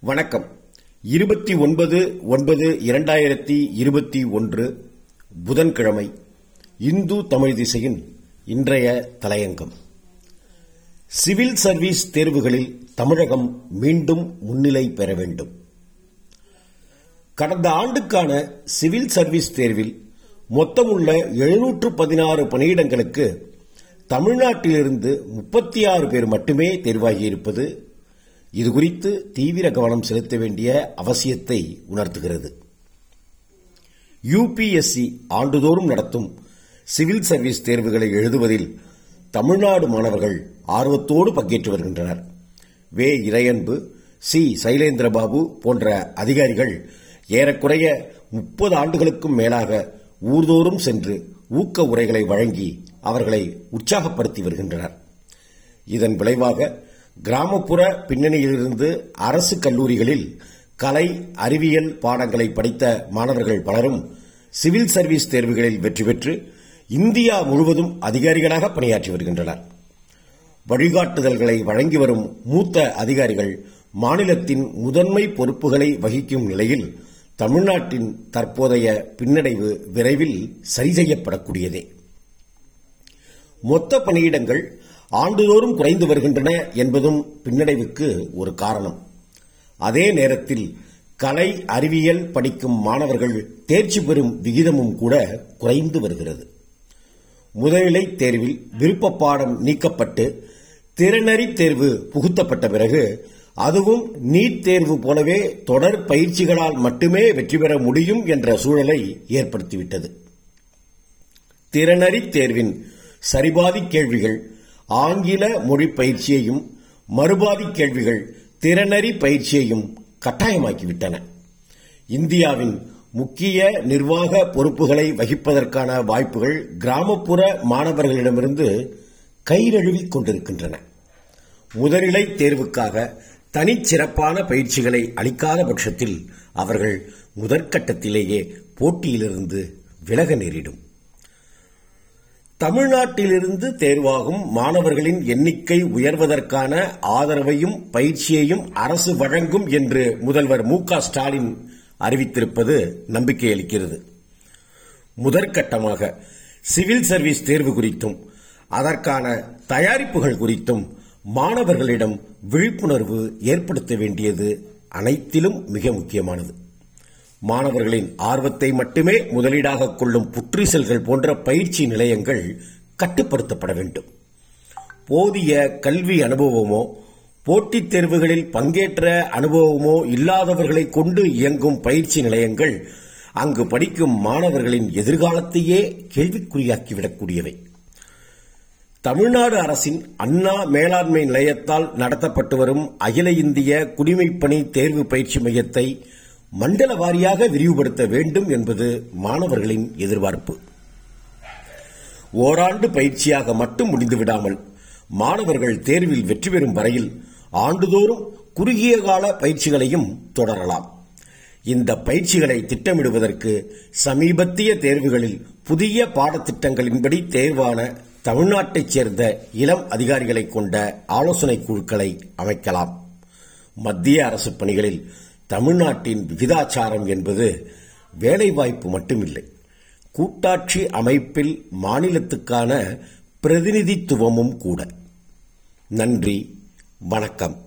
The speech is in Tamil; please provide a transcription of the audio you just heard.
வணக்கம். இருபத்தி ஒன்பது ஒன்பது இரண்டாயிரத்தி இருபத்தி ஒன்று புதன்கிழமை இந்து தமிழ் திசையின் இன்றைய தலையங்கம். சிவில் சர்வீஸ் தேர்வுகளில் தமிழகம் மீண்டும் முன்னிலை பெற வேண்டும். கடந்த ஆண்டுக்கான சிவில் சர்வீஸ் தேர்வில் மொத்தமுள்ள எழுநூற்று பதினாறு பணியிடங்களுக்கு தமிழ்நாட்டிலிருந்து முப்பத்தி ஆறு பேர் மட்டுமே தேர்வாகியிருப்பது இதுகுறித்து தீவிர கவனம் செலுத்த வேண்டிய அவசியத்தை உணர்த்துகிறது. யுபிஎஸ்சி ஆண்டுதோறும் நடத்தும் சிவில் சர்வீஸ் தேர்வுகளை எழுதுவதில் தமிழ்நாடு மாணவர்கள் ஆர்வத்தோடு பங்கேற்று வருகின்றனர். வே. இறையன்பு சி. சைலேந்திரபாபு போன்ற அதிகாரிகள் ஏறக்குறைய முப்பது ஆண்டுகளுக்கும் மேலாக ஊர்தோறும் சென்று ஊக்க உரைகளை வழங்கி அவர்களை உற்சாகப்படுத்தி வருகின்றனர். இதன் விளைவாக கிராமப்புற பின்னணியிலிருந்து அரசு கல்லூரிகளில் கலை அறிவியல் பாடங்களை படித்த மாணவர்கள் பலரும் சிவில் சர்வீஸ் தேர்வுகளில் வெற்றி பெற்று இந்தியா முழுவதும் அதிகாரிகளாக பணியாற்றி வருகின்றனர். வழிகாட்டுதல்களை வழங்கி வரும் மூத்த அதிகாரிகள் மாநிலத்தின் முதன்மை பொறுப்புகளை வகிக்கும் நிலையில் தமிழ்நாட்டின் தற்போதைய பின்னடைவு விரைவில் சரி செய்யப்படக்கூடியதே. மொத்த பணியிடங்கள் ஆண்டுதோறும் குறைந்து வருகின்றன என்பதும் பின்னடைவுக்கு ஒரு காரணம். அதே நேரத்தில் கலை அறிவியல் படிக்கும் மாணவர்கள் தேர்ச்சி பெறும் விகிதமும் கூட குறைந்து வருகிறது. முதல்நிலை தேர்வில் விருப்ப பாடம் நீக்கப்பட்டு திறனறி தேர்வு புகுத்தப்பட்ட பிறகு அதுவும் நீட் தேர்வு போலவே தொடர் பயிற்சிகளால் மட்டுமே வெற்றி பெற முடியும் என்ற சூழலை ஏற்படுத்திவிட்டது. திறனறி தேர்வின் சரிபாதி கேள்விகள் ஆங்கில மொழி பயிற்சியையும் மறுபாதி கேள்விகள் திறனறி பயிற்சியையும் கட்டாயமாக்கிவிட்டன. இந்தியாவின் முக்கிய நிர்வாக பொறுப்புகளை வகிப்பதற்கான வாய்ப்புகள் கிராமப்புற மாணவர்களிடமிருந்து கைரழுவிக் கொண்டிருக்கின்றன. முதலிலை தேர்வுக்காக தனிச்சிறப்பான பயிற்சிகளை அளிக்காத பட்சத்தில் அவர்கள் முதற்கட்டத்திலேயே போட்டியிலிருந்து விலக நேரிடும். தமிழ்நாட்டிலிருந்து தேர்வாகும் மாணவர்களின் எண்ணிக்கை உயர்வதற்கான ஆதரவையும் பயிற்சியையும் அரசு வழங்கும் என்று முதல்வர் மு ஸ்டாலின் அறிவித்திருப்பது நம்பிக்கை அளிக்கிறது முதற்கட்டமாக சிவில் சர்வீஸ் தேர்வு குறித்தும் அதற்கான தயாரிப்புகள் குறித்தும் மாணவர்களிடம் விழிப்புணர்வு ஏற்படுத்த வேண்டியது அனைத்திலும் மிக முக்கியமானது. மாணவர்களின் ஆர்வத்தை மட்டுமே முதலீடாக கொள்ளும் புற்றீசல்கள் போன்ற பயிற்சி நிலையங்கள் கட்டுப்படுத்தப்பட வேண்டும். போதிய கல்வி அனுபவமோ போட்டித் தேர்வுகளில் பங்கேற்ற அனுபவமோ இல்லாதவர்களை கொண்டு இயங்கும் பயிற்சி நிலையங்கள் அங்கு படிக்கும் மாணவர்களின் எதிர்காலத்தையே கேள்விக்குறியாக்கிவிடக்கூடியவை. தமிழ்நாடு அரசின் அண்ணா மேலாண்மை நிலையத்தால் நடத்தப்பட்டு வரும் அகில இந்திய குடிமைப்பணி தேர்வு பயிற்சி மையத்தை மண்டல வாரியாக விரிவுபடுத்த வேண்டும் என்பது மாணவர்களின் எதிர்பார்ப்பு. ஓராண்டு பயிற்சியாக மட்டும் முடிந்துவிடாமல் மாணவர்கள் தேர்வில் வெற்றி பெறும் வரையில் ஆண்டுதோறும் குறுகிய கால பயிற்சிகளையும் தொடரலாம். இந்த பயிற்சிகளை திட்டமிடுவதற்கு சமீபத்திய தேர்வுகளில் புதிய பாடத்திட்டங்களின்படி தேர்வான தமிழ்நாட்டைச் சேர்ந்த இளம் அதிகாரிகளை கொண்ட ஆலோசனை குழுக்களை அமைக்கலாம். மத்திய அரசு பணிகளில் தமிழ்நாட்டின் விகிதாச்சாரம் என்பது வேலைவாய்ப்பு மட்டுமில்லை. கூட்டாட்சி அமைப்பில் மாநிலத்துக்கான பிரதிநிதித்துவமும் கூட. நன்றி வணக்கம்.